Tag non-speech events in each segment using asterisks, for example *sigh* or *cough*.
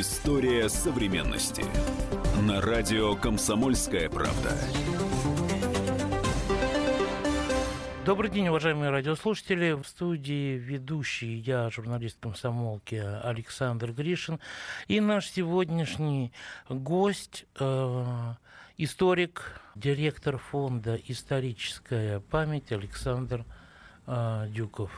История современности. На радио «Комсомольская правда». Добрый день, уважаемые радиослушатели. В студии ведущий я, журналист комсомолки Александр Гришин. И наш сегодняшний гость, э, историк, директор фонда «Историческая память» Александр э, Дюков.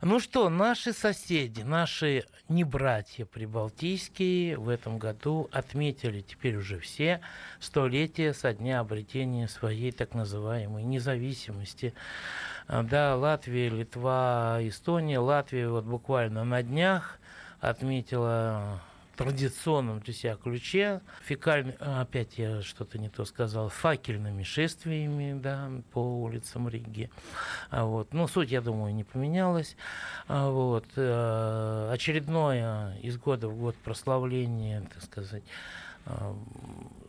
Ну что, наши соседи, наши не братья прибалтийские в этом году отметили теперь уже все столетие со дня обретения своей так называемой независимости. Да, Латвия, Литва, Эстония. Латвия вот буквально на днях отметила традиционном для себя ключе, фекальный, опять я что-то не то сказал, факельными шествиями да, по улицам Риги. А вот. Но суть, я думаю, не поменялась. А вот. Э, очередное из года в год прославление, так сказать, э,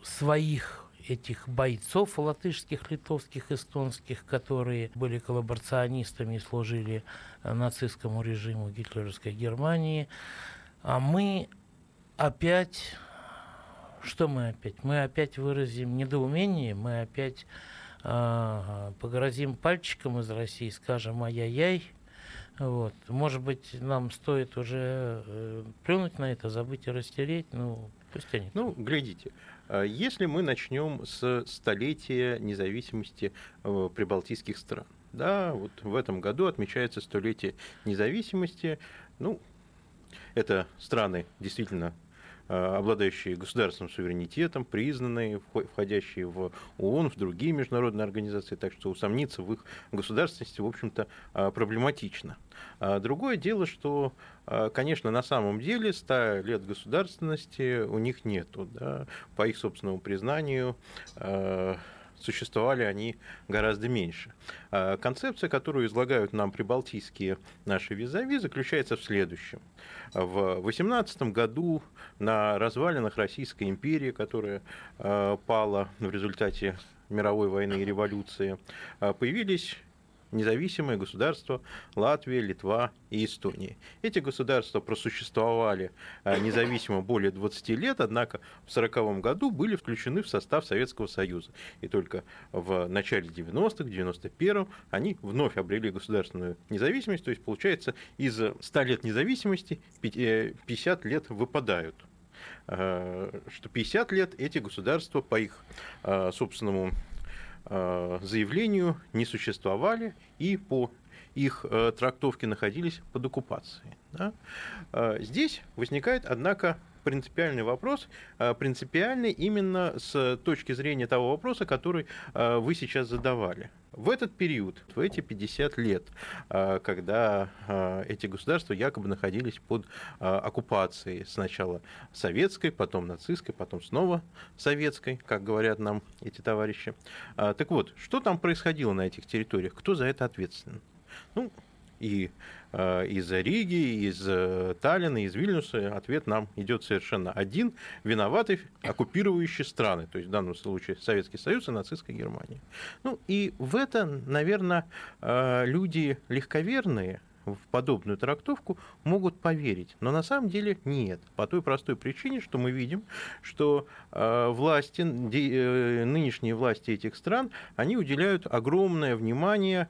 своих этих бойцов латышских, литовских, эстонских, которые были коллаборационистами и служили нацистскому режиму гитлеровской Германии. А мы опять, что мы опять? Мы опять выразим недоумение, мы опять э, погрозим пальчиком из России, скажем ай-яй-яй. Вот. Может быть, нам стоит уже э, плюнуть на это, забыть и растереть, ну, пусть они. Ну, глядите, а если мы начнем с столетия независимости э, прибалтийских стран, да, вот в этом году отмечается столетие независимости, ну, это страны действительно обладающие государственным суверенитетом, признанные, входящие в ООН, в другие международные организации, так что усомниться в их государственности, в общем-то, э, проблематично. А другое дело, что, э, конечно, на самом деле 100 лет государственности у них нету. Да? По их собственному признанию, существовали они гораздо меньше. А концепция, которую излагают нам прибалтийские наши визави, заключается в следующем. В 18 году на развалинах Российской империи, которая а, пала в результате мировой войны и революции, а, появились независимые государства Латвия, Литва и Эстония. Эти государства просуществовали э, независимо более 20 лет, однако в 1940 году были включены в состав Советского Союза. И только в начале 90-х, 91-м они вновь обрели государственную независимость, то есть получается из 100 лет независимости 50 э, лет выпадают э, что 50 лет эти государства по их собственному заявлению не существовали и по их э, трактовке находились под оккупацией. Да? Э, здесь возникает, однако, принципиальный вопрос, принципиальный именно с точки зрения того вопроса, который вы сейчас задавали. В этот период, в эти 50 лет, а, когда а, эти государства якобы находились под а, оккупацией сначала советской, потом нацистской, потом снова советской, как говорят нам эти товарищи. Так вот, что там происходило на этих территориях? Кто за это ответственен? Ну, и э, из Риги, из э, Таллина, из Вильнюса ответ нам идет совершенно один. Виноваты оккупирующие страны, то есть в данном случае Советский Союз и нацистская Германия. Ну и в это, наверное, э, люди легковерные, в подобную трактовку могут поверить. Но на самом деле нет. По той простой причине, что мы видим, что власти, нынешние власти этих стран, они уделяют огромное внимание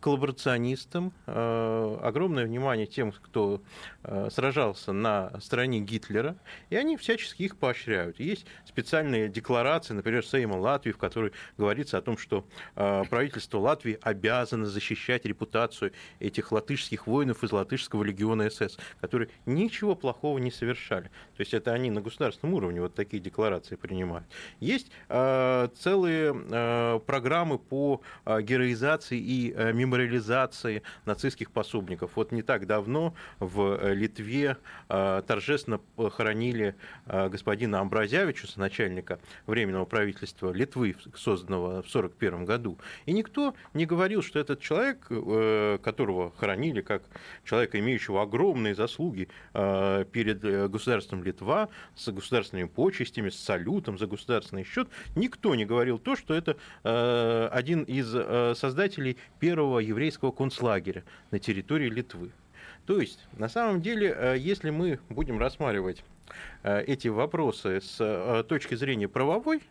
коллаборационистам, э, огромное внимание тем, кто э, сражался на стороне Гитлера, и они всячески их поощряют. Есть специальные декларации, например, Сейма Латвии, в которой говорится о том, что э, правительство Латвии обязано защищать репутацию этих латышских воинов из латышского легиона СС, которые ничего плохого не совершали. То есть это они на государственном уровне вот такие декларации принимают. Есть целые программы по героизации и мемориализации мемориализации нацистских пособников. Вот не так давно в э, Литве э, торжественно хоронили э, господина Амбразявича, начальника Временного правительства Литвы, созданного в 1941 году. И никто не говорил, что этот человек, которого хоронили как человека, имеющего огромные заслуги перед государством Литва, с государственными почестями, с салютом за государственный счет, никто не говорил то, что это один из создателей первого еврейского концлагеря на территории Литвы. То есть, на самом деле, если мы будем рассматривать эти вопросы с точки зрения правовой,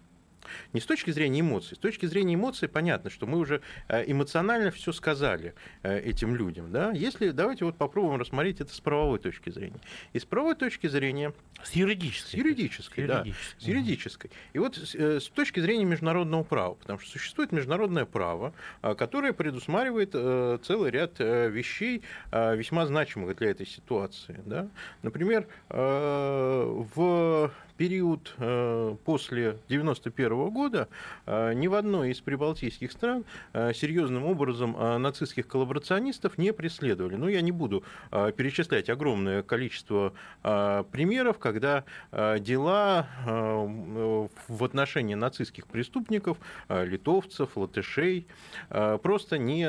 не с точки зрения эмоций. С точки зрения эмоций понятно, что мы уже э, эмоционально все сказали э, этим людям. Да? Если, давайте вот попробуем рассмотреть это с правовой точки зрения. И с правовой точки зрения... С юридической. С юридической, да. С юридической. И вот с, э, с точки зрения международного права, потому что существует международное право, которое предусматривает целый ряд вещей, весьма значимых для этой ситуации. Да? Например, в период э, после 1991 года э, ни в одной из прибалтийских стран э, серьезным образом нацистских коллаборационистов не преследовали. Ну, я не буду перечислять огромное количество примеров, когда дела в отношении нацистских преступников, литовцев, латышей, просто не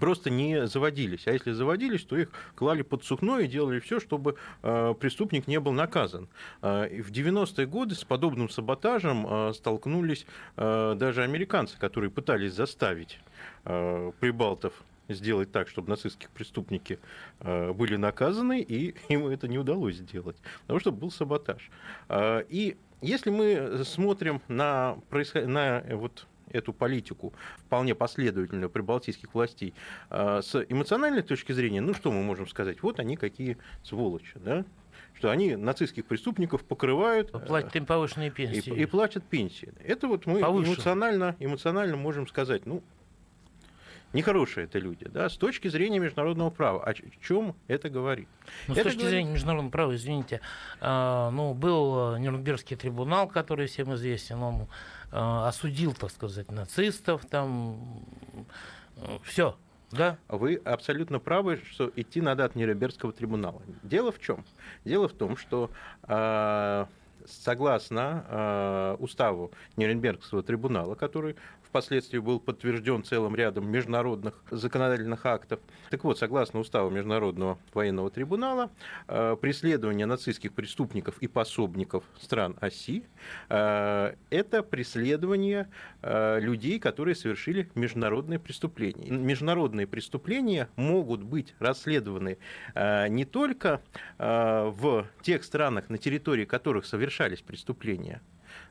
просто не заводились. А если заводились, то их клали под сукно и делали все, чтобы э, преступник не был наказан. Э, в 90-е годы с подобным саботажем э, столкнулись даже американцы, которые пытались заставить прибалтов сделать так, чтобы нацистские преступники были наказаны, и ему это не удалось сделать, потому что был саботаж. И если мы смотрим на, происход... на вот эту политику вполне последовательную прибалтийских властей а, с эмоциональной точки зрения, ну что мы можем сказать? Вот они какие сволочи, да? что они нацистских преступников покрывают. Платят им повышенные пенсии. И, и платят пенсии. Это вот мы эмоционально, эмоционально можем сказать, ну, нехорошие это люди, да, с точки зрения международного права. О чем это говорит? Ну, это с точки говорит... зрения международного права, извините, а, ну, был Нюрнбергский трибунал, который всем известен, он Э, осудил, так сказать, нацистов, там э, все, да? Вы абсолютно правы, что идти надо от Нюрнбергского трибунала. Дело в чем? Дело в том, что э, согласно уставу Нюрнбергского трибунала, который впоследствии был подтвержден целым рядом международных законодательных актов. Так вот, согласно уставу Международного военного трибунала, э, преследование нацистских преступников и пособников стран оси э, – это преследование э, людей, которые совершили международные преступления. Международные преступления могут быть расследованы не только в тех странах, на территории которых совершались преступления,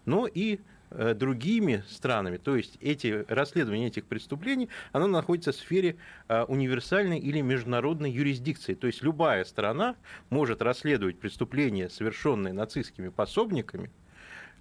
но и другими странами. То есть эти расследования этих преступлений, оно находится в сфере э, универсальной или международной юрисдикции. То есть любая страна может расследовать преступления, совершенные нацистскими пособниками,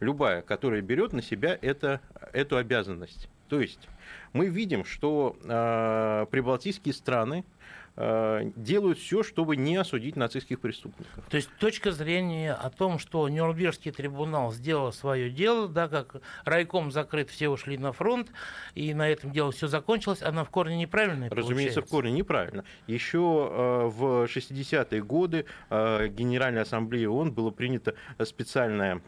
любая, которая берет на себя это, эту обязанность. То есть мы видим, что э, прибалтийские страны Э, делают все, чтобы не осудить нацистских преступников. То есть точка зрения о том, что Нюрнбергский трибунал сделал свое дело, да, как райком закрыт, все ушли на фронт, и на этом дело все закончилось, она в корне неправильная Разумеется, получается? в корне неправильно. Еще э, в 60-е годы э, Генеральной Ассамблеей ООН было принято специальное Э,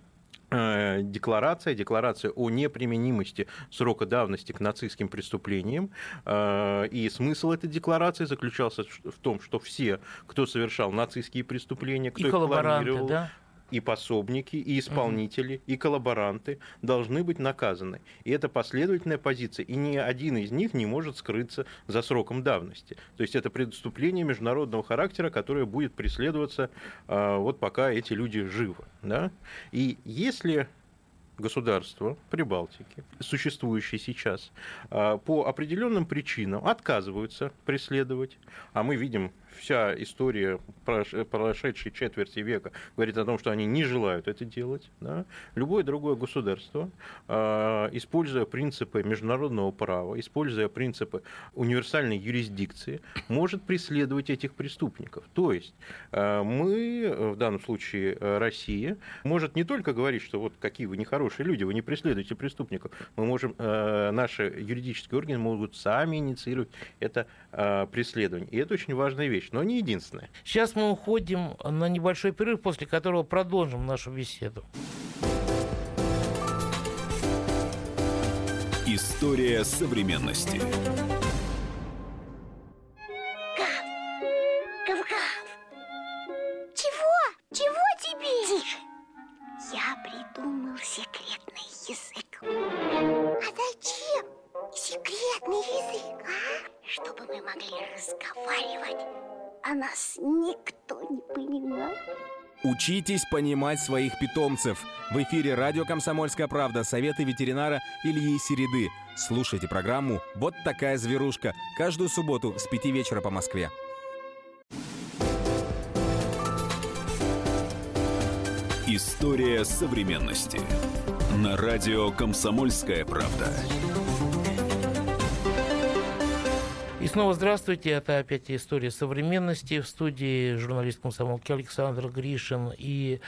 декларация, декларация о неприменимости срока давности к нацистским преступлениям. Э, и смысл этой декларации заключался в том, что все, кто совершал нацистские преступления, кто и их планировал, да? И пособники, и исполнители, и коллаборанты должны быть наказаны. И это последовательная позиция, и ни один из них не может скрыться за сроком давности. То есть это преступление международного характера, которое будет преследоваться э, вот пока эти люди живы. Да? И если государства Прибалтики, существующие сейчас, э, по определенным причинам отказываются преследовать, а мы видим вся история прошедшей четверти века говорит о том, что они не желают это делать. Да? Любое другое государство, а, используя принципы международного права, используя принципы универсальной юрисдикции, может преследовать этих преступников. То есть а, мы, в данном случае Россия, может не только говорить, что вот какие вы нехорошие люди, вы не преследуете преступников, мы можем, а, наши юридические органы могут сами инициировать это преследование. И это очень важная вещь но не единственное. Сейчас мы уходим на небольшой перерыв, после которого продолжим нашу беседу. История современности. Нас никто не понимает. Учитесь понимать своих питомцев. В эфире радио «Комсомольская правда» советы ветеринара Ильи Середы. Слушайте программу «Вот такая зверушка» каждую субботу с 5 вечера по Москве. История современности. На радио «Комсомольская правда». И снова здравствуйте. Это опять история современности. В студии журналист комсомолки Александр Гришин и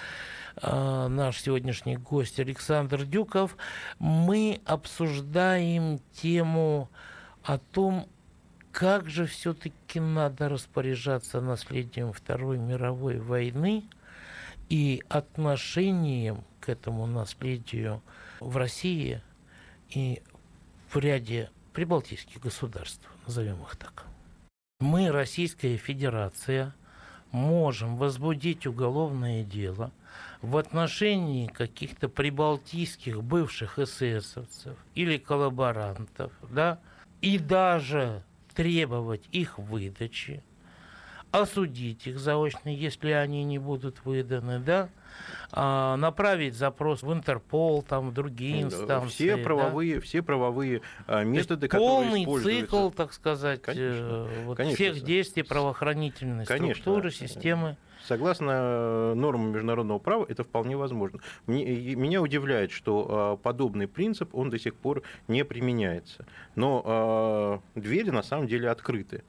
э, наш сегодняшний гость Александр Дюков. Мы обсуждаем тему о том, как же все-таки надо распоряжаться наследием Второй мировой войны и отношением к этому наследию в России и в ряде прибалтийских государств назовем их так. Мы, Российская Федерация, можем возбудить уголовное дело в отношении каких-то прибалтийских бывших эсэсовцев или коллаборантов, да, и даже требовать их выдачи, осудить их заочно, если они не будут выданы, да, а, направить запрос в Интерпол, там, в другие инстанции. Все правовые, да? все правовые а, методы, которые полный цикл, так сказать, Конечно. э, вот Конечно. всех действий правоохранительной Конечно. структуры, системы. Согласно э, нормам международного права, это вполне возможно. Меня удивляет, что э, подобный принцип, он до сих пор не применяется. Но э, двери на самом деле открыты.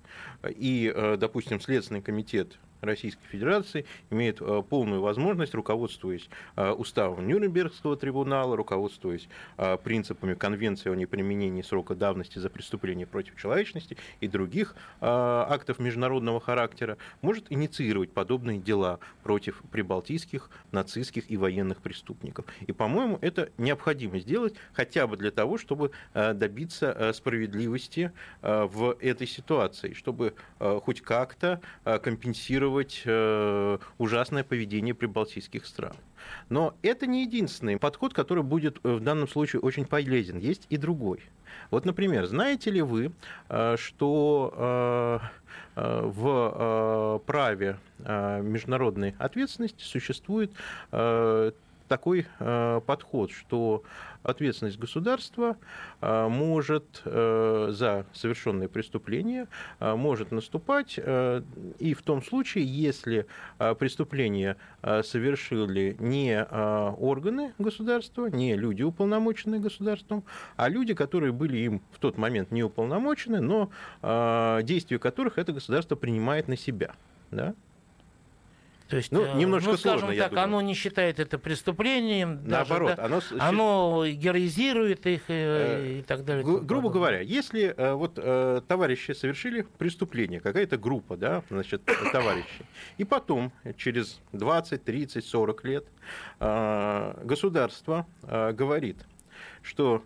И, э, допустим, Следственный комитет Российской Федерации имеет э, полную возможность, руководствуясь э, уставом Нюрнбергского трибунала, руководствуясь э, принципами Конвенции о неприменении срока давности за преступление против человечности и других актов международного характера, может инициировать подобные дела против прибалтийских, нацистских и военных преступников. И, по-моему, это необходимо сделать хотя бы для того, чтобы добиться справедливости в этой ситуации, чтобы хоть как-то компенсировать э, ужасное поведение прибалтийских стран. Но это не единственный подход, который будет э, в данном случае очень полезен. Есть и другой. Вот, например, знаете ли вы, э, что в праве международной ответственности существует такой подход, что ответственность государства а, может э, за совершенные преступления может наступать э, и в том случае, если преступление совершили не органы государства, не люди, уполномоченные государством, а люди, которые были им в тот момент не уполномочены, но действия которых это государство принимает на себя. Да? То есть, ну, э, немножко ну, скажем сложно, так, думаю. оно не считает это преступлением. Наоборот, даже, да? оно... оно героизирует их и, э, и так далее. Гру- грубо говоря, если э, вот э, товарищи совершили преступление, какая-то группа, да, значит, товарищей, и потом, через 20, 30, 40 лет, э, государство э, говорит, что,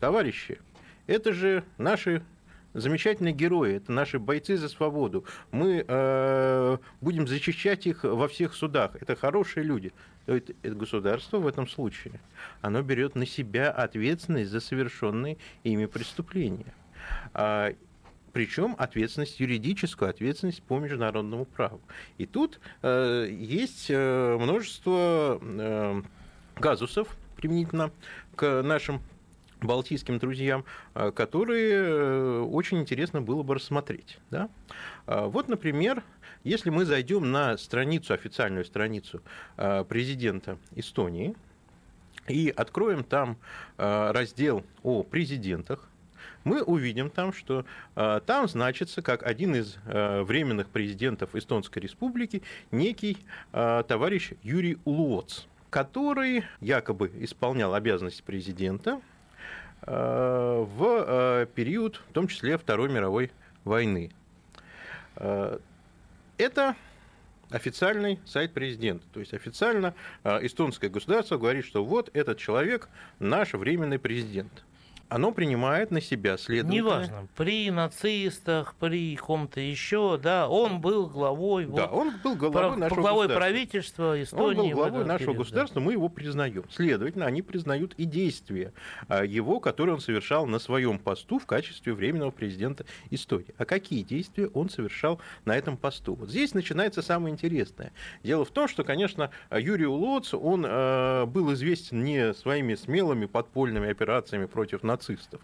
товарищи, это же наши замечательные герои, это наши бойцы за свободу. Мы э, будем защищать их во всех судах. Это хорошие люди. Это, это государство в этом случае, оно берет на себя ответственность за совершенные ими преступления. А, причем ответственность юридическую, ответственность по международному праву. И тут э, есть э, множество э, казусов применительно к нашим балтийским друзьям, э, которые э, очень интересно было бы рассмотреть. Да? А, вот, например, если мы зайдем на страницу, официальную страницу э, президента Эстонии, и откроем там раздел о президентах, мы увидим там, что там значится как один из временных президентов Эстонской республики некий товарищ Юрий Улуоц, который якобы исполнял обязанности президента, в э, период, в том числе Второй мировой войны. Э, это официальный сайт президента. То есть официально эстонское государство говорит, что вот этот человек наш временный президент. Оно принимает на себя следовательно... Неважно, при нацистах, при ком-то еще, да, он был главой... Да, вот, он был главой нашего главой государства. правительства Эстонии. Он был главой нашего период, государства, да. мы его признаем. Следовательно, они признают и действия а, его, которые он совершал на своем посту в качестве временного президента Эстонии. А какие действия он совершал на этом посту? Вот здесь начинается самое интересное. Дело в том, что, конечно, Юрий Улоц, он э, был известен не своими смелыми подпольными операциями против нацистов, нацистов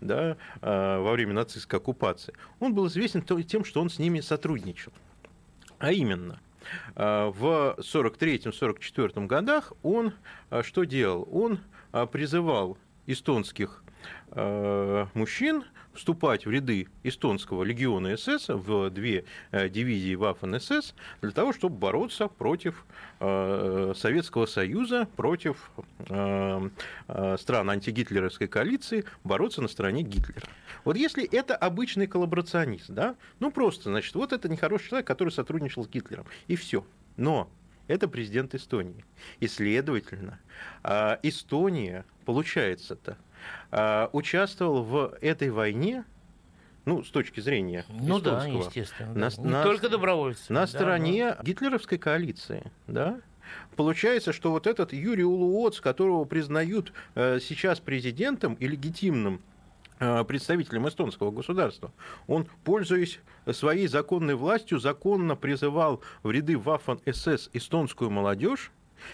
да, а, во время нацистской оккупации, он был известен тем, что он с ними сотрудничал. А именно, а, в 1943-1944 годах он а, что делал? Он призывал эстонских мужчин вступать в ряды эстонского легиона СС в две э, дивизии Waffen СС для того, чтобы бороться против э, Советского Союза, против э, стран антигитлеровской коалиции, бороться на стороне Гитлера. Вот если это обычный коллаборационист, да, ну просто, значит, вот это нехороший человек, который сотрудничал с Гитлером, и все. Но это президент Эстонии. И, следовательно, Эстония, получается-то, а, участвовал в этой войне, ну, с точки зрения Ну да, естественно. На, Не на, только добровольцы. На да, стороне но... гитлеровской коалиции, да? Получается, что вот этот Юрий Улуоц, которого признают э, сейчас президентом и легитимным э, представителем эстонского государства. Он, пользуясь своей законной властью, законно призывал в ряды Waffen-СС эстонскую молодежь,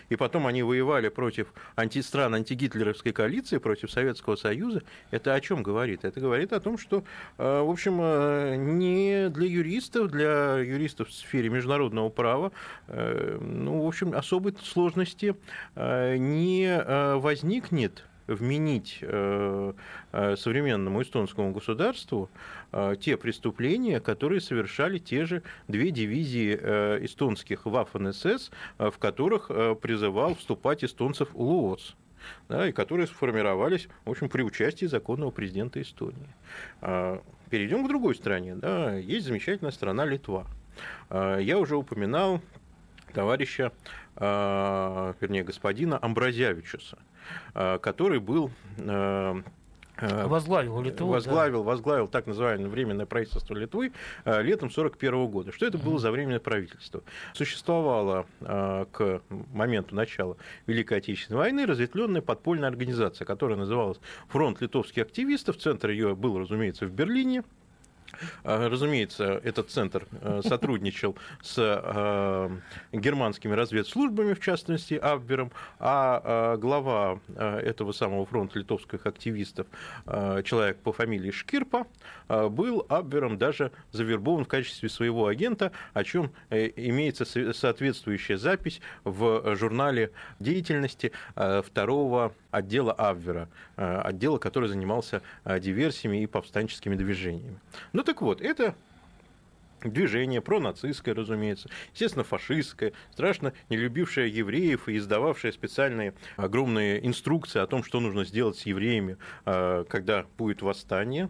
и потом они воевали против антистран антигитлеровской коалиции, против Советского Союза, это о чем говорит? Это говорит о том, что, э, в общем, э, не для юристов, для юристов в сфере международного права, э, ну, в общем, особой сложности не возникнет вменить современному эстонскому государству те преступления, которые совершали те же две дивизии эстонских Waffen-СС, в которых призывал вступать эстонцев УЛООС да, и которые сформировались, в общем, при участии законного президента Эстонии. А, перейдем к другой стране. Да, есть замечательная страна Литва. А, я уже упоминал товарища, вернее, господина Амбразявичуса. Э, который был э, э, Возглавил Литву. Возглавил, да. возглавил так называемое временное правительство Литвы летом 1941 года. Что это было за временное правительство? Существовала к моменту начала Великой Отечественной войны разветвленная подпольная организация, которая называлась Фронт литовских активистов. Центр ее был, разумеется, в Берлине. А, разумеется, этот центр э, сотрудничал с э, германскими разведслужбами, в частности, Абвером, а э, глава этого самого фронта литовских активистов, человек по фамилии Шкирпа, был Абвером даже завербован в качестве своего агента, о чем имеется соответствующая запись в журнале деятельности второго отдела Абвера, отдела, который занимался диверсиями и повстанческими движениями. Ну так вот, это движение пронацистское, разумеется, естественно, фашистское, страшно не любившее евреев и издававшее специальные огромные инструкции о том, что нужно сделать с евреями, а, когда будет восстание.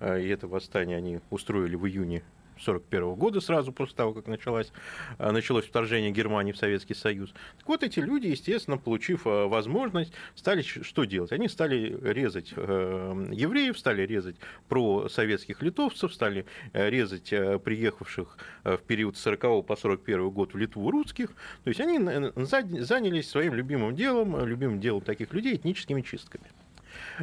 А, и это восстание они устроили в июне 1941 года, сразу после того, как началось, э, началось вторжение Германии в Советский Союз. Так вот, эти люди, естественно, получив э, возможность, стали что делать? Они стали резать э, евреев, стали резать про советских литовцев, стали резать приехавших в период с 40 по 41 год в Литву русских. То есть они занялись своим любимым делом, любимым делом таких людей, этническими чистками.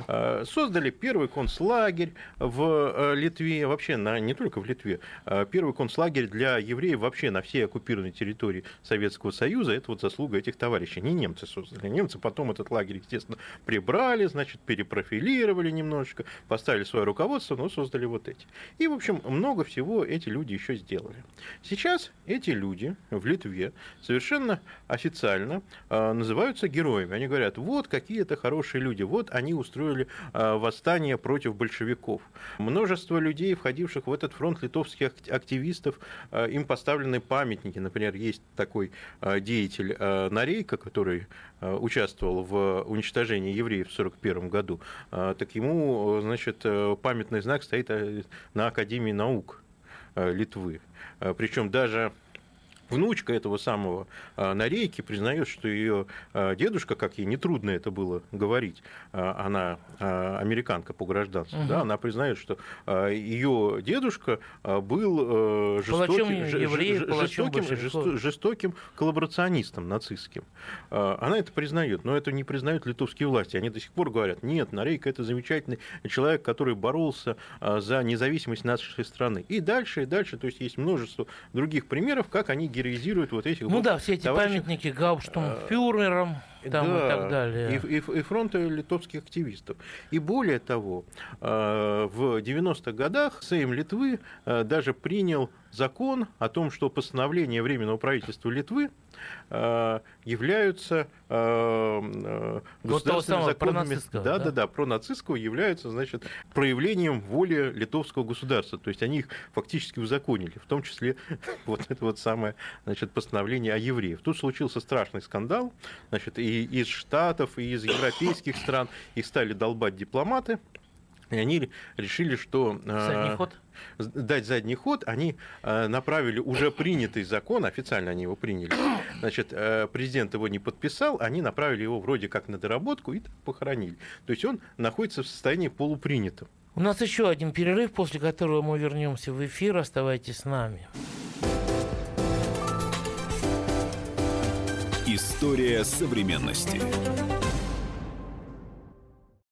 Э, создали первый концлагерь в э, Литве, вообще на, не только в Литве, а первый концлагерь для евреев вообще на всей оккупированной территории Советского Союза. Это вот заслуга этих товарищей. Не немцы создали. Немцы потом этот лагерь, естественно, прибрали, значит, перепрофилировали немножечко, поставили свое руководство, но создали вот эти. И, в общем, много всего эти люди еще сделали. Сейчас эти люди в Литве совершенно официально э, называются героями. Они говорят, вот какие это хорошие люди, вот они устроили устроили а, восстание против большевиков. Множество людей, входивших в этот фронт литовских активистов, а, им поставлены памятники. Например, есть такой а, деятель Нарейка, который участвовал в уничтожении евреев в 1941 году. Так ему, значит, памятный знак стоит на Академии наук Литвы. Причем даже внучка этого самого Нарейки признает, что ее дедушка, как ей нетрудно это было говорить, она американка по гражданству, угу. да, она признает, что ее дедушка был жестоким, жестоким, жестоким коллаборационистом нацистским. Она это признает, но это не признают литовские власти. Они до сих пор говорят, нет, Нарейка это замечательный человек, который боролся за независимость нашей страны. И дальше, и дальше, то есть есть множество других примеров, как они героизируют вот этих Ну вот да, все эти товарищей. памятники Гауптштумфюрерам там да, и так далее. И, и, и фронта литовских активистов. И более того, э, в 90-х годах Сейм Литвы э, даже принял закон о том, что постановление Временного правительства Литвы э, являются государственными вот законами, да, да, да, да, про нацистского являются, значит, проявлением воли литовского государства. То есть они их фактически узаконили, в том числе *laughs* вот это вот самое, значит, постановление о евреях. Тут случился страшный скандал, значит, и из Штатов, и из европейских стран их стали долбать дипломаты. И они решили, что... Э, задний ход? Дать задний ход. Они э, направили уже принятый закон, официально они его приняли. Значит, э, президент его не подписал, они направили его вроде как на доработку и похоронили. То есть он находится в состоянии полупринятым. У нас еще один перерыв, после которого мы вернемся в эфир. Оставайтесь с нами. История современности.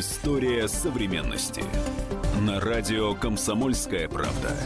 История современности. На радио «Комсомольская правда».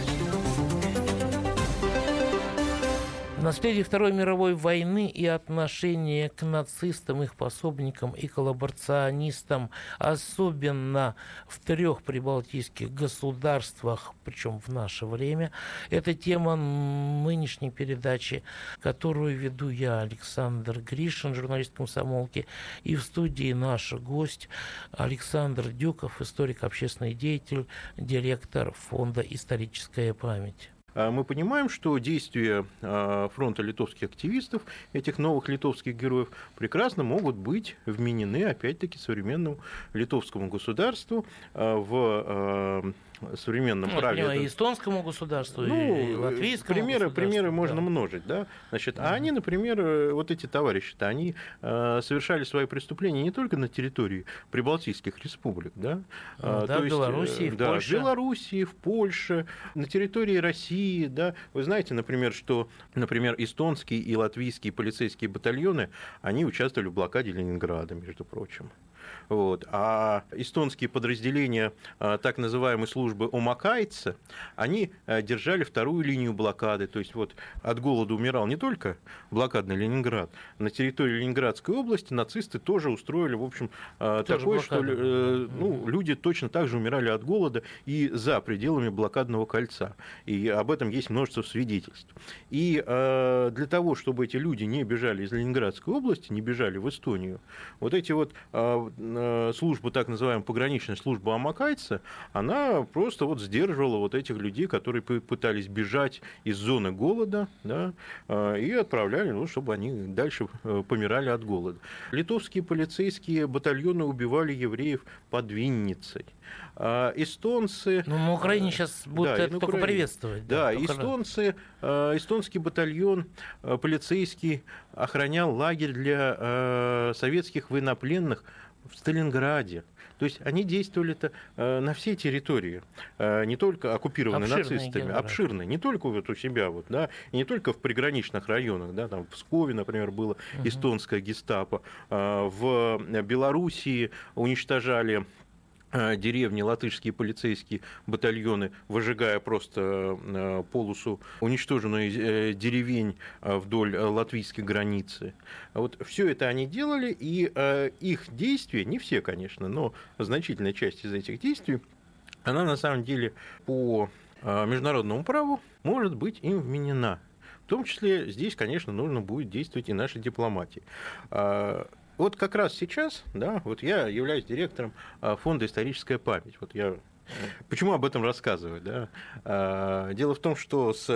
Наследие Второй мировой войны и отношение к нацистам, их пособникам и коллаборационистам, особенно в трех прибалтийских государствах, причем в наше время, это тема нынешней передачи, которую веду я, Александр Гришин, журналист комсомолки, и в студии наш гость Александр Дюков, историк, общественный деятель, директор фонда «Историческая память». А мы понимаем, что действия а, фронта литовских активистов, этих новых литовских героев, прекрасно могут быть вменены, опять-таки, современному литовскому государству а, в современном ну, праве. Понимаю, и эстонскому государству, ну, и латвийскому примеры, примеры можно множить, да. Значит, а они, например, э, вот эти товарищи-то, они э, совершали свои преступления не только на территории прибалтийских республик, да, ну, да, то в есть, Белоруссии, в да, Польше. в Белоруссии, в Польше, на территории России, да. Вы знаете, например, что, например, эстонские и латвийские полицейские батальоны, они участвовали в блокаде Ленинграда, между прочим. Вот. А эстонские подразделения а, так называемой службы Омакайца, они а, держали вторую линию блокады. То есть вот от голода умирал не только блокадный Ленинград. На территории Ленинградской области нацисты тоже устроили, в общем, а, тоже такое, блокада. что э, ну, люди точно так же умирали от голода и за пределами блокадного кольца. И об этом есть множество свидетельств. И для того, чтобы эти люди не бежали из Ленинградской области, не бежали в Эстонию, вот эти вот служба, так называемая пограничная служба Амакайца, она просто вот сдерживала вот этих людей, которые пытались бежать из зоны голода, да, э, и отправляли, ну, чтобы они дальше э, помирали от голода. Литовские полицейские батальоны убивали евреев под Винницей. А эстонцы... Ну, на Украине сейчас будут да, это только Украине. приветствовать. Да, да эстонцы, эстонский батальон полицейский охранял лагерь для советских военнопленных в Сталинграде. То есть они действовали-то э, на всей территории, э, не только оккупированные обширные нацистами, обширные, не только вот у себя, вот, да, и не только в приграничных районах, да, там в Пскове, например, было угу. эстонское гестапо, э, в Белоруссии уничтожали деревни, латышские полицейские батальоны, выжигая просто э, полосу уничтоженную э, деревень вдоль латвийской границы. Вот все это они делали, и их действия, не все, конечно, но значительная часть из этих действий, она на самом деле по международному праву может быть им вменена. В том числе здесь, конечно, нужно будет действовать и нашей дипломатии. Вот как раз сейчас, да, вот я являюсь директором фонда «Историческая память». Вот я Почему об этом рассказываю? Да? А, дело в том, что с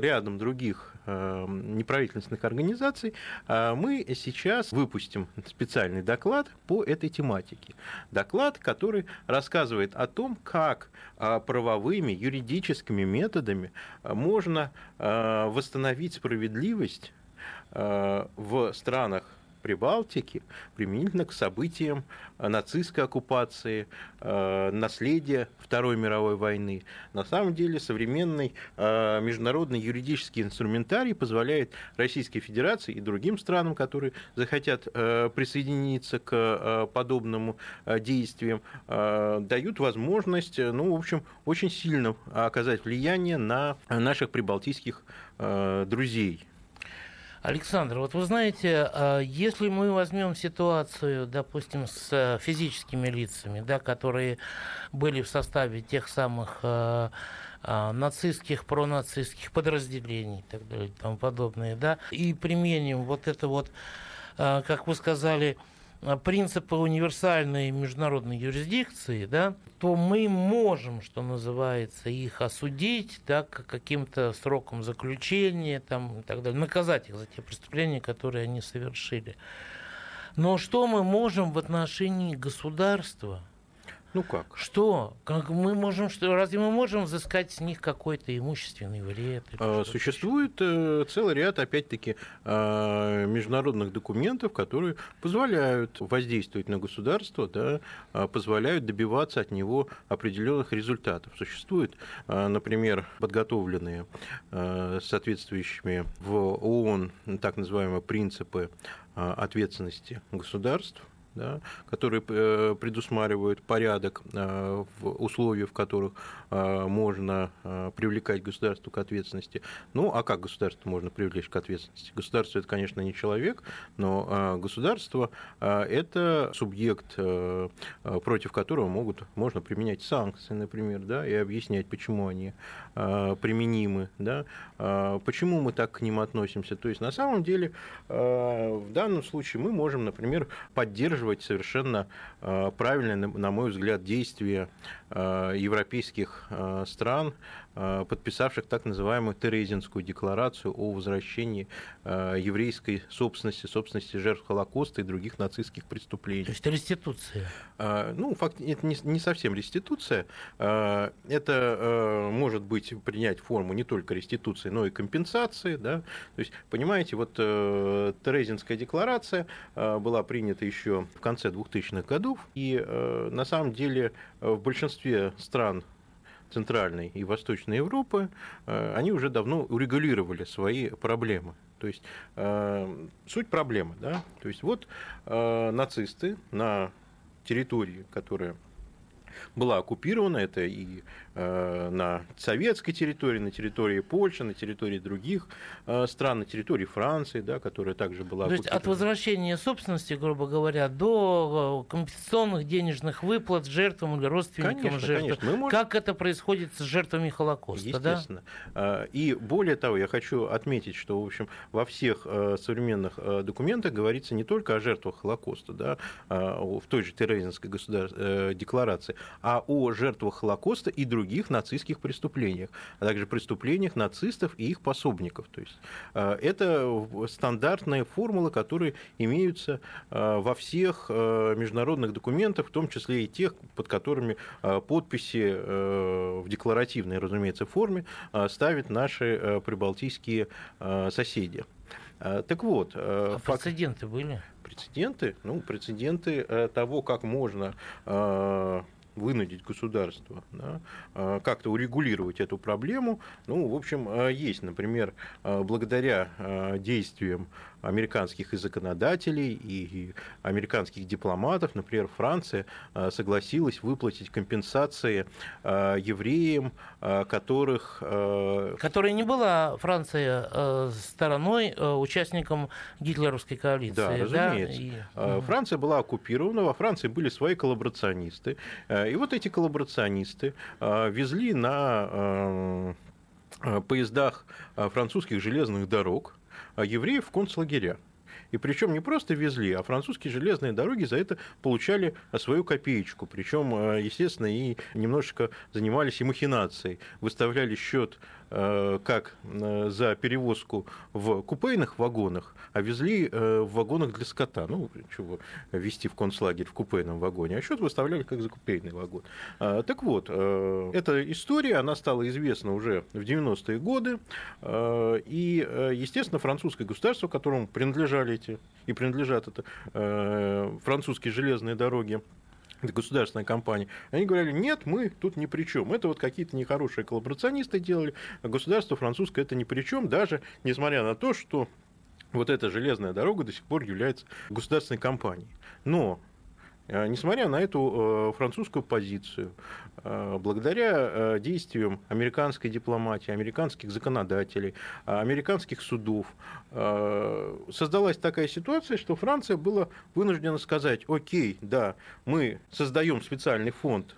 рядом других а, неправительственных организаций а, мы сейчас выпустим специальный доклад по этой тематике. Доклад, который рассказывает о том, как правовыми, юридическими методами можно восстановить справедливость в странах Прибалтики применительно к событиям э, нацистской оккупации, э, наследия Второй мировой войны. На самом деле современный э, международный юридический инструментарий позволяет Российской Федерации и другим странам, которые захотят присоединиться к подобному действиям, дают возможность, ну, в общем, очень сильно оказать влияние на наших прибалтийских друзей. Александр, вот вы знаете, а, если мы возьмем ситуацию, допустим, с э, физическими лицами, да, которые были в составе тех самых а, а, нацистских, пронацистских подразделений и так далее и тому подобное, да, и применим вот это вот, как вы сказали, Э, принципы универсальной международной юрисдикции, да, то мы можем, что называется, их осудить да, каким-то срокам заключения там, и так далее, наказать их за те преступления, которые они совершили. Но что мы можем в отношении государства – ну как? Что? Как мы можем, что, разве мы можем взыскать с них какой-то имущественный вред? А, существует э, целый ряд, опять-таки, а, международных документов, которые позволяют воздействовать на государство, да, а, позволяют добиваться от него определенных результатов. Существуют, например, подготовленные соответствующими в ООН так называемые принципы ответственности государств, да, которые э, предусматривают порядок э, в условиях, в которых э, можно привлекать государство к ответственности. Ну, а как государство можно привлечь к ответственности? Государство это, конечно, не человек, но государство это субъект, против которого могут, можно применять санкции, например, да, и объяснять, почему они применимы, да, почему мы так к ним относимся. То есть, на самом деле, в данном случае мы можем, например, поддерживать поддерживать совершенно э, правильное, на мой взгляд, действия э, европейских э, стран, подписавших так называемую Терезинскую декларацию о возвращении еврейской собственности, собственности жертв Холокоста и других нацистских преступлений. То есть реституция? Ну, факт, это не совсем реституция. Это может быть принять форму не только реституции, но и компенсации. Да? То есть, понимаете, вот Терезинская декларация была принята еще в конце 2000-х годов. И э, на самом деле э, в большинстве стран Центральной и Восточной Европы э, они уже давно урегулировали свои проблемы. То есть суть проблемы, да, то есть вот нацисты на территории, которая была оккупирована, это и э, на советской территории, на территории Польши, на территории других э, стран, на территории Франции, да, которая также была То есть от возвращения собственности, грубо говоря, до э, компенсационных денежных выплат жертвам или родственникам конечно, жертв. Конечно. Мы можем... Как это происходит с жертвами Холокоста? Естественно. Да? И более того, я хочу отметить, что в общем, во всех современных документах говорится не только о жертвах Холокоста, да, в той же Терезинской государ... декларации, а о жертвах Холокоста и других нацистских преступлениях, а также преступлениях нацистов и их пособников. То есть э, это стандартные формулы, которые имеются э, во всех э, международных документах, в том числе и тех, под которыми подписи в декларативной, разумеется, форме ставят наши прибалтийские соседи. Так вот, а факт... прецеденты были? Прецеденты, ну, прецеденты того, как можно вынудить государство да, а, как-то урегулировать эту проблему. Ну, в общем, а, есть, например, а, благодаря действиям американских и законодателей, и американских дипломатов. Например, Франция согласилась выплатить компенсации евреям, которых... Которая не была Франция стороной, участником гитлеровской коалиции. Да, разумеется. Да? И... Франция была оккупирована, во Франции были свои коллаборационисты. И вот эти коллаборационисты везли на поездах французских железных дорог евреев в концлагеря. И причем не просто везли, а французские железные дороги за это получали свою копеечку. Причем, естественно, и немножечко занимались и махинацией. Выставляли счет как э, за перевозку в купейных вагонах, а везли э, в вагонах для скота. Ну, чего везти в концлагерь в купейном вагоне, а счет выставляли как за купейный вагон. Так вот, эта история, она стала известна уже в 90-е годы, и, естественно, французское государство, которому принадлежали эти и принадлежат это французские железные дороги, это государственная компания, они говорили, нет, мы тут ни при чем. Это вот какие-то нехорошие коллаборационисты делали, а государство французское это ни при чем, даже несмотря на то, что вот эта железная дорога до сих пор является государственной компанией. Но несмотря на эту э, французскую позицию, э, благодаря действиям американской дипломатии, американских законодателей, американских судов, создалась такая ситуация, что Франция была вынуждена сказать, окей, да, мы создаем специальный фонд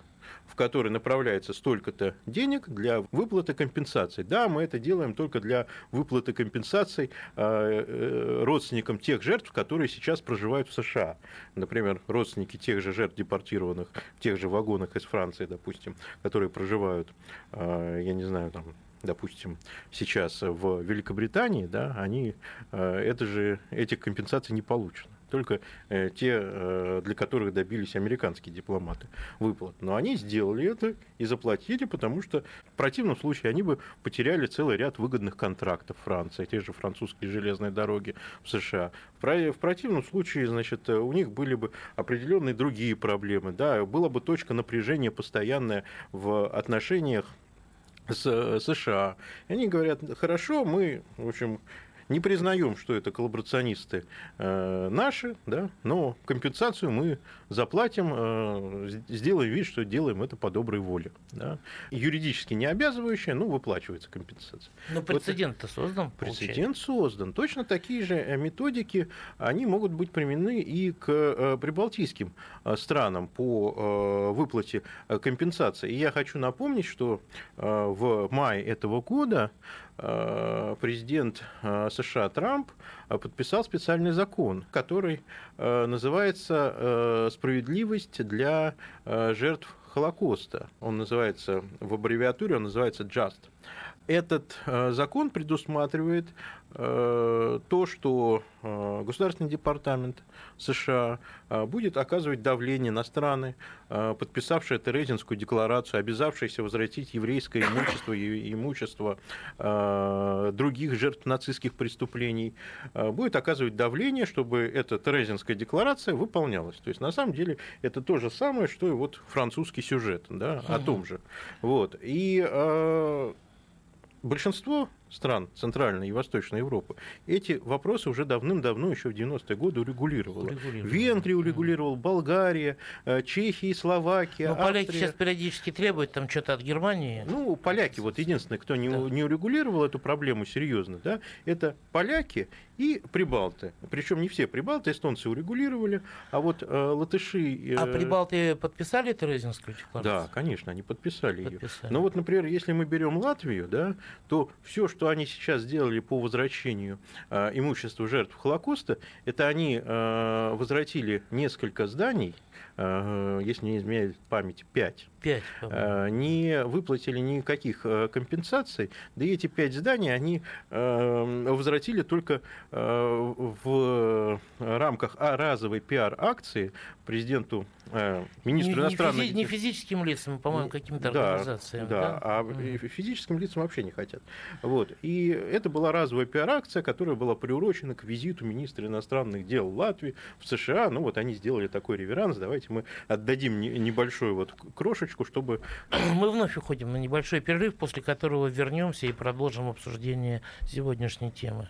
в который направляется столько-то денег для выплаты компенсаций. Да, мы это делаем только для выплаты компенсаций э, э, родственникам тех жертв, которые сейчас проживают в США. Например, родственники тех же жертв депортированных в тех же вагонах из Франции, допустим, которые проживают, э, я не знаю, там допустим, сейчас в Великобритании, да, они это же, этих компенсаций не получат только э, те, э, для которых добились американские дипломаты выплат. Но они сделали это и заплатили, потому что в противном случае они бы потеряли целый ряд выгодных контрактов Франции, те же французские железные дороги в США. В противном случае, значит, у них были бы определенные другие проблемы. Да, была бы точка напряжения постоянная в отношениях с США. Они говорят, хорошо, мы, в общем, не признаем, что это коллаборационисты э, наши, да, но компенсацию мы заплатим, э, сделаем вид, что делаем это по доброй воле. Да. Юридически не обязывающая, но выплачивается компенсация. Но прецедент-то создан. Прецедент создан. Точно такие же э, методики, они могут быть применены и к прибалтийским странам по выплате компенсации. И я хочу напомнить, что в мае этого года президент э, США Трамп э, подписал специальный закон, который называется «Справедливость для жертв Холокоста». Он называется, в аббревиатуре он называется «JUST». Этот закон предусматривает Э, то, что э, Государственный департамент США э, будет оказывать давление на страны, подписавшие Терезинскую декларацию, обязавшиеся возвратить еврейское имущество и имущество других жертв нацистских преступлений, будет оказывать давление, чтобы эта Терезинская декларация выполнялась. То есть, на самом деле, это то же самое, что и вот французский сюжет да, о том же. Вот. И большинство стран Центральной и Восточной Европы, эти вопросы уже давным-давно, еще в 90-е годы урегулировала. Венгрия урегулировала, Болгария, э, Чехия, Словакия, Но ну, поляки сейчас периодически требуют там что-то от Германии. Ну, поляки, вот единственное, кто не, да. не урегулировал эту проблему серьезно, да, это поляки и прибалты. Причем не все прибалты, эстонцы урегулировали, а вот э, латыши... Э... А прибалты подписали Терезинскую декларацию? Да, конечно, они подписали, подписали. ее. Но вот, например, если мы берем Латвию, да, то все, что они сейчас сделали по возвращению э, имущества жертв Холокоста, это они э, возвратили несколько зданий, если не изменяет память, пять. Пять. Не выплатили никаких компенсаций, да и эти пять зданий они возвратили только в рамках разовой пиар-акции президенту, министру не, иностранных дел. Не физическим лицам, по-моему, каким-то да, организациям. Да, да? а физическим лицам вообще не хотят. Вот. И это была разовая пиар-акция, которая была приурочена к визиту министра иностранных дел Латвии в США. Ну вот они сделали такой реверанс. Давайте мы отдадим небольшую вот крошечку, чтобы... Мы вновь уходим на небольшой перерыв, после которого вернемся и продолжим обсуждение сегодняшней темы.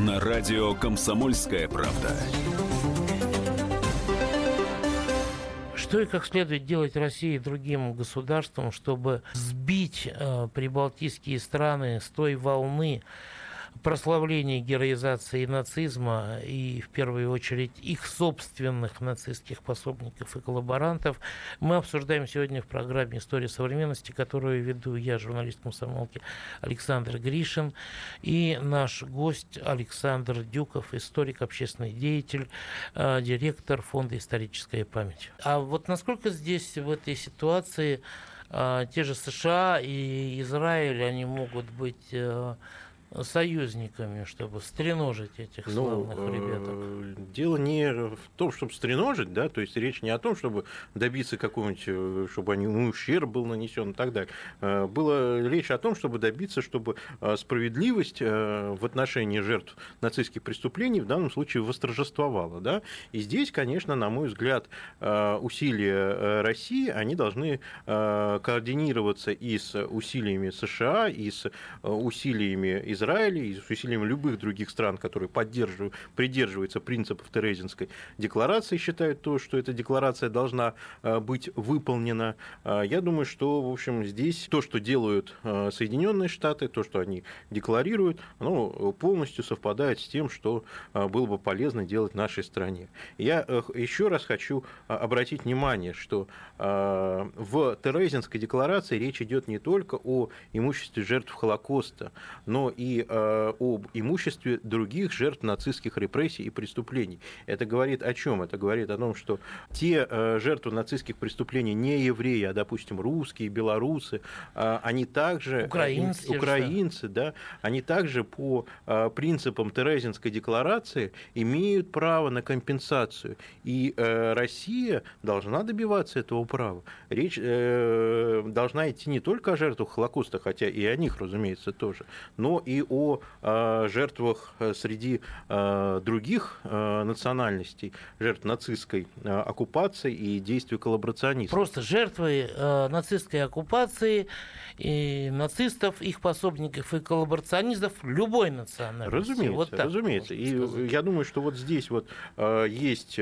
На радио «Комсомольская правда». Что и как следует делать России и другим государствам, чтобы сбить э, прибалтийские страны с той волны прославление героизации нацизма и, в первую очередь, их собственных нацистских пособников и коллаборантов, мы обсуждаем сегодня в программе «История современности», которую веду я, журналист комсомолки Александр Гришин, и наш гость Александр Дюков, историк, общественный деятель, э, директор Фонда «Историческая память». А вот насколько здесь, в этой ситуации, э, те же США и Израиль, они могут быть э, союзниками, чтобы стреножить этих ну, славных ребяток? Дело не в том, чтобы стреножить, да, то есть речь не о том, чтобы добиться какого-нибудь, чтобы они, ну, ущерб был нанесен и так далее. Было речь о том, чтобы добиться, чтобы справедливость в отношении жертв нацистских преступлений в данном случае восторжествовала, да, и здесь, конечно, на мой взгляд, усилия России, они должны координироваться и с усилиями США, и с усилиями Израиля, Израиля и с усилием любых других стран, которые поддерживают, придерживаются принципов Терезинской декларации, считают то, что эта декларация должна э, быть выполнена. Э, я думаю, что, в общем, здесь то, что делают э, Соединенные Штаты, то, что они декларируют, оно полностью совпадает с тем, что было бы полезно делать нашей стране. Я еще раз хочу обратить внимание, что в Терезинской декларации речь идет не только о имуществе жертв Холокоста, но и э, об имуществе других жертв нацистских репрессий и преступлений. Это говорит о чем? Это говорит о том, что те э, жертвы нацистских преступлений не евреи, а, допустим, русские, белорусы, э, они также... Украинцы. Э, украинцы, да, они также по э, принципам Терезинской декларации имеют право на компенсацию. И э, Россия должна добиваться этого права. Речь э, должна идти не только о жертвах Холокоста, хотя и о них, разумеется, тоже, но и о э, жертвах э, среди э, других национальностей, жертв нацистской оккупации и действий коллаборационистов. Просто жертвы нацистской оккупации и нацистов, их пособников и коллаборационистов любой национальности. Разумеется, вот так разумеется. И сказать. я думаю, что вот здесь вот есть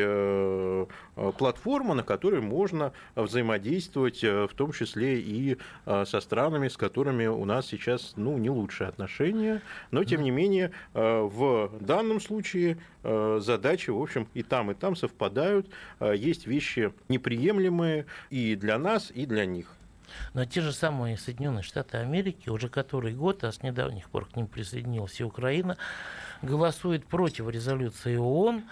платформа, на которой можно взаимодействовать, в том числе и со странами, с которыми у нас сейчас ну, не лучшие отношения, решения, но тем не менее э, в данном случае э, задачи, в общем, и там, и там совпадают. Э, есть вещи неприемлемые и для нас, и для них. Но те же самые Соединенные Штаты Америки уже который год, а с недавних пор к ним присоединилась и Украина, голосует против резолюции ООН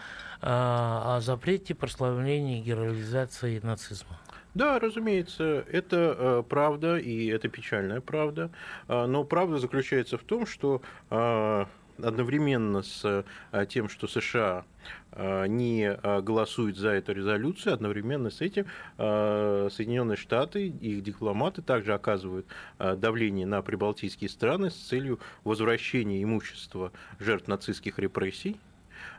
о запрете прославления и героизации нацизма. Да, разумеется, это э, правда, и это печальная правда. Э, но правда заключается в том, что э, одновременно с тем, что США не голосуют за эту резолюцию, одновременно с этим Соединенные Штаты и их дипломаты также оказывают давление на прибалтийские страны с целью возвращения имущества жертв нацистских репрессий а,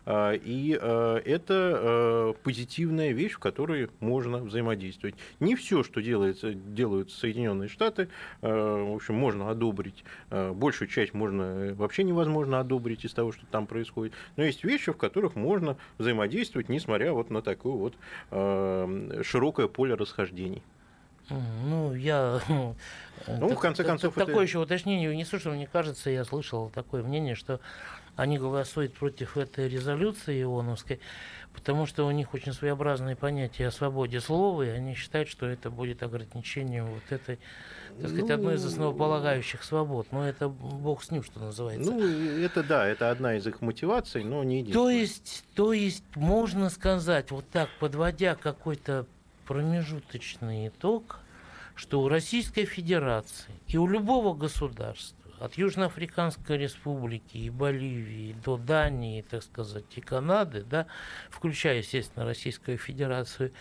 и а, это а, позитивная вещь, в которой можно взаимодействовать. Не все, что делается, делают Соединенные Штаты, в общем, можно одобрить. Большую часть можно э, вообще невозможно одобрить из того, что там происходит. Но есть вещи, в которых можно взаимодействовать, несмотря вот на такое вот широкое поле расхождений. Ну, я... Ну, так, в конце концов... Такое это... еще уточнение внесу, что мне кажется, я слышал такое мнение, что они голосуют против этой резолюции ООНовской, потому что у них очень своеобразные понятия о свободе слова, и они считают, что это будет ограничением вот этой, так сказать, ну, одной из основополагающих свобод. Но это бог с ним, что называется. Ну, это да, это одна из их мотиваций, но не единственная. То есть, то есть можно сказать, вот так, подводя какой-то промежуточный итог, что у Российской Федерации и у любого государства от Южноафриканской республики и Боливии до Дании, так сказать, и Канады, да, включая, естественно, Российскую Федерацию,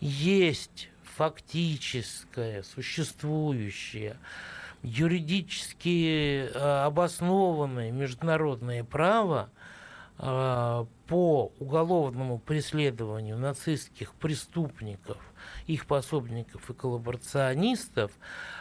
есть фактическое, существующее, юридически э, обоснованное международное право э, по уголовному преследованию нацистских преступников, их пособников и коллаборационистов,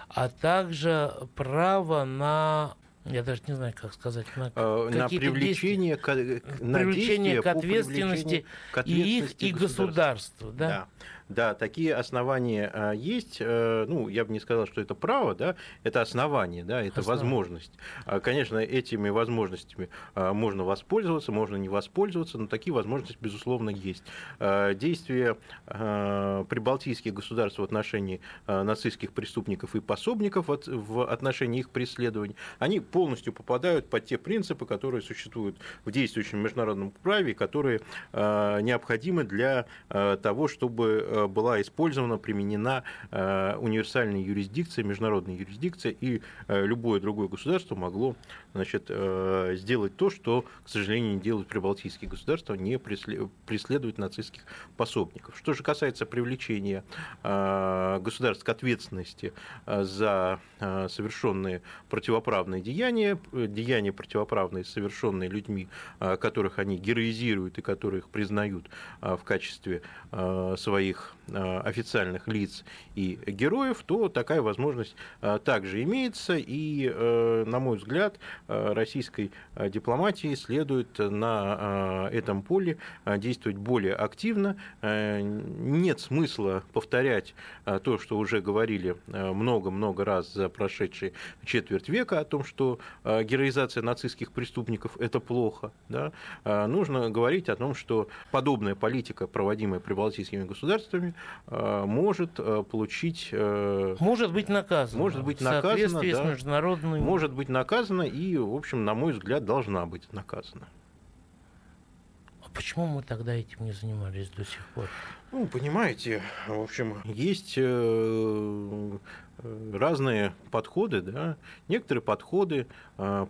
а также право на я даже не знаю, как сказать, на, э, на привлечение, к, на привлечение к ответственности, к ответственности и их, и государству. Да? Да. Да, такие основания а, есть. Э, ну, я бы не сказал, что это право, да, это основание, да, это Основа. возможность. А, конечно, этими возможностями а, можно воспользоваться, можно не воспользоваться, но такие возможности, безусловно, есть. Действия прибалтийских государств в отношении нацистских преступников и пособников в отношении их преследований, они полностью попадают под те принципы, которые существуют в действующем международном праве, которые необходимы для того, чтобы была использована, применена э, универсальная юрисдикция, международная юрисдикция, и э, любое другое государство могло значит, сделать то, что, к сожалению, не делают прибалтийские государства, не преследовать нацистских пособников. Что же касается привлечения государств к ответственности за совершенные противоправные деяния, деяния противоправные, совершенные людьми, которых они героизируют и которых признают в качестве своих Э, официальных лиц и героев, то такая возможность э, также имеется. И, э, на мой взгляд, российской дипломатии следует на этом поле действовать более активно. Нет смысла повторять то, что уже говорили много-много раз за прошедшие четверть века о том, что героизация нацистских преступников – это плохо. Да? Нужно говорить о том, что подобная политика, проводимая прибалтийскими государствами, может э, получить... Э, может быть наказано. Может быть наказано, да, с международным... Может быть наказано и, в общем, на мой взгляд, должна быть наказана. А почему мы тогда этим не занимались до сих пор? Ну, понимаете, в общем, есть э, разные подходы, да, некоторые подходы а,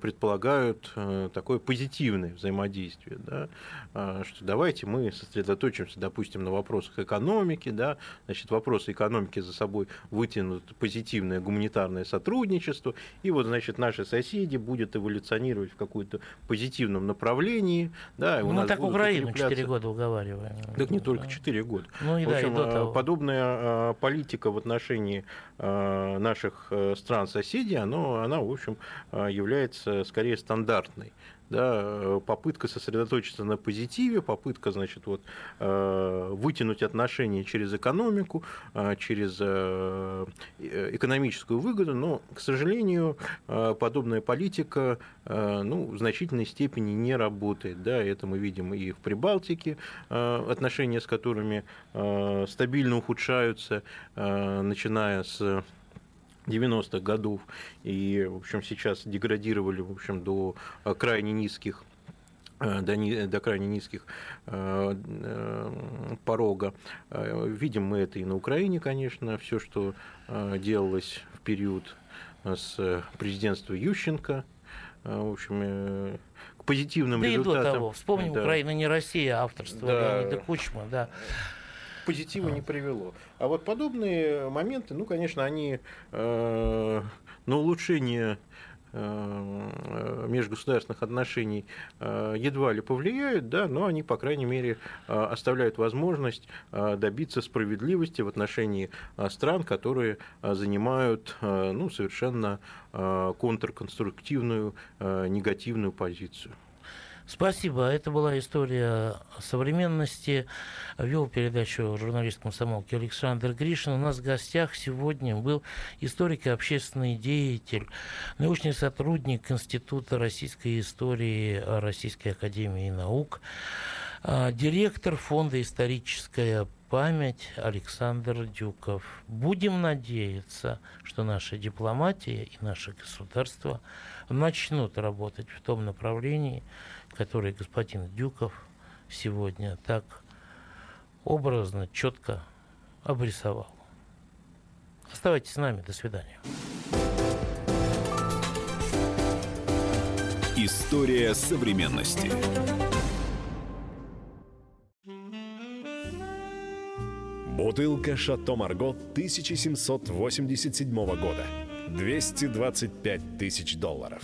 предполагают а, такое позитивное взаимодействие, да, а, что давайте мы сосредоточимся, допустим, на вопросах экономики, да, значит, вопросы экономики за собой вытянут позитивное гуманитарное сотрудничество, и вот, значит, наши соседи будут эволюционировать в каком-то позитивном направлении, да, и у ну, нас так Украину 4 года уговариваем. Так не только 4 года. Ну, и в общем, да, и до того. подобная политика в отношении Э, наших э, стран-соседей, оно, она, в общем, э, является скорее стандартной да, попытка сосредоточиться на позитиве, попытка, значит, вот, вытянуть отношения через экономику, через экономическую выгоду, но, к сожалению, подобная политика ну, в значительной степени не работает. Да, это мы видим и в Прибалтике, отношения с которыми стабильно ухудшаются, начиная с 90-х годов и, в общем, сейчас деградировали, в общем, до э, крайне низких э, до, до крайне низких э, порога. Видим мы это и на Украине, конечно, все, что делалось в период с президентства Ющенко, в общем, к позитивным да результатам. и до того. Вспомним, да. Украина не Россия, авторство да. Леонида Кучма, да позитива не привело. А вот подобные моменты, ну, конечно, они э, на улучшение э, межгосударственных отношений э, едва ли повлияют, да, но они, по крайней мере, оставляют возможность добиться справедливости в отношении стран, которые занимают ну, совершенно контрконструктивную негативную позицию. Спасибо. Это была история современности. Вел передачу журналист комсомолки Александр Гришин. У нас в гостях сегодня был историк и общественный деятель, научный сотрудник Института российской истории Российской академии наук, а, директор фонда «Историческая память» Александр Дюков. Будем надеяться, что наша дипломатия и наше государство начнут работать в том направлении, который господин Дюков сегодня так образно, четко обрисовал. Оставайтесь с нами. До свидания. История современности. Бутылка «Шато Марго» 1787 года. 225 тысяч долларов.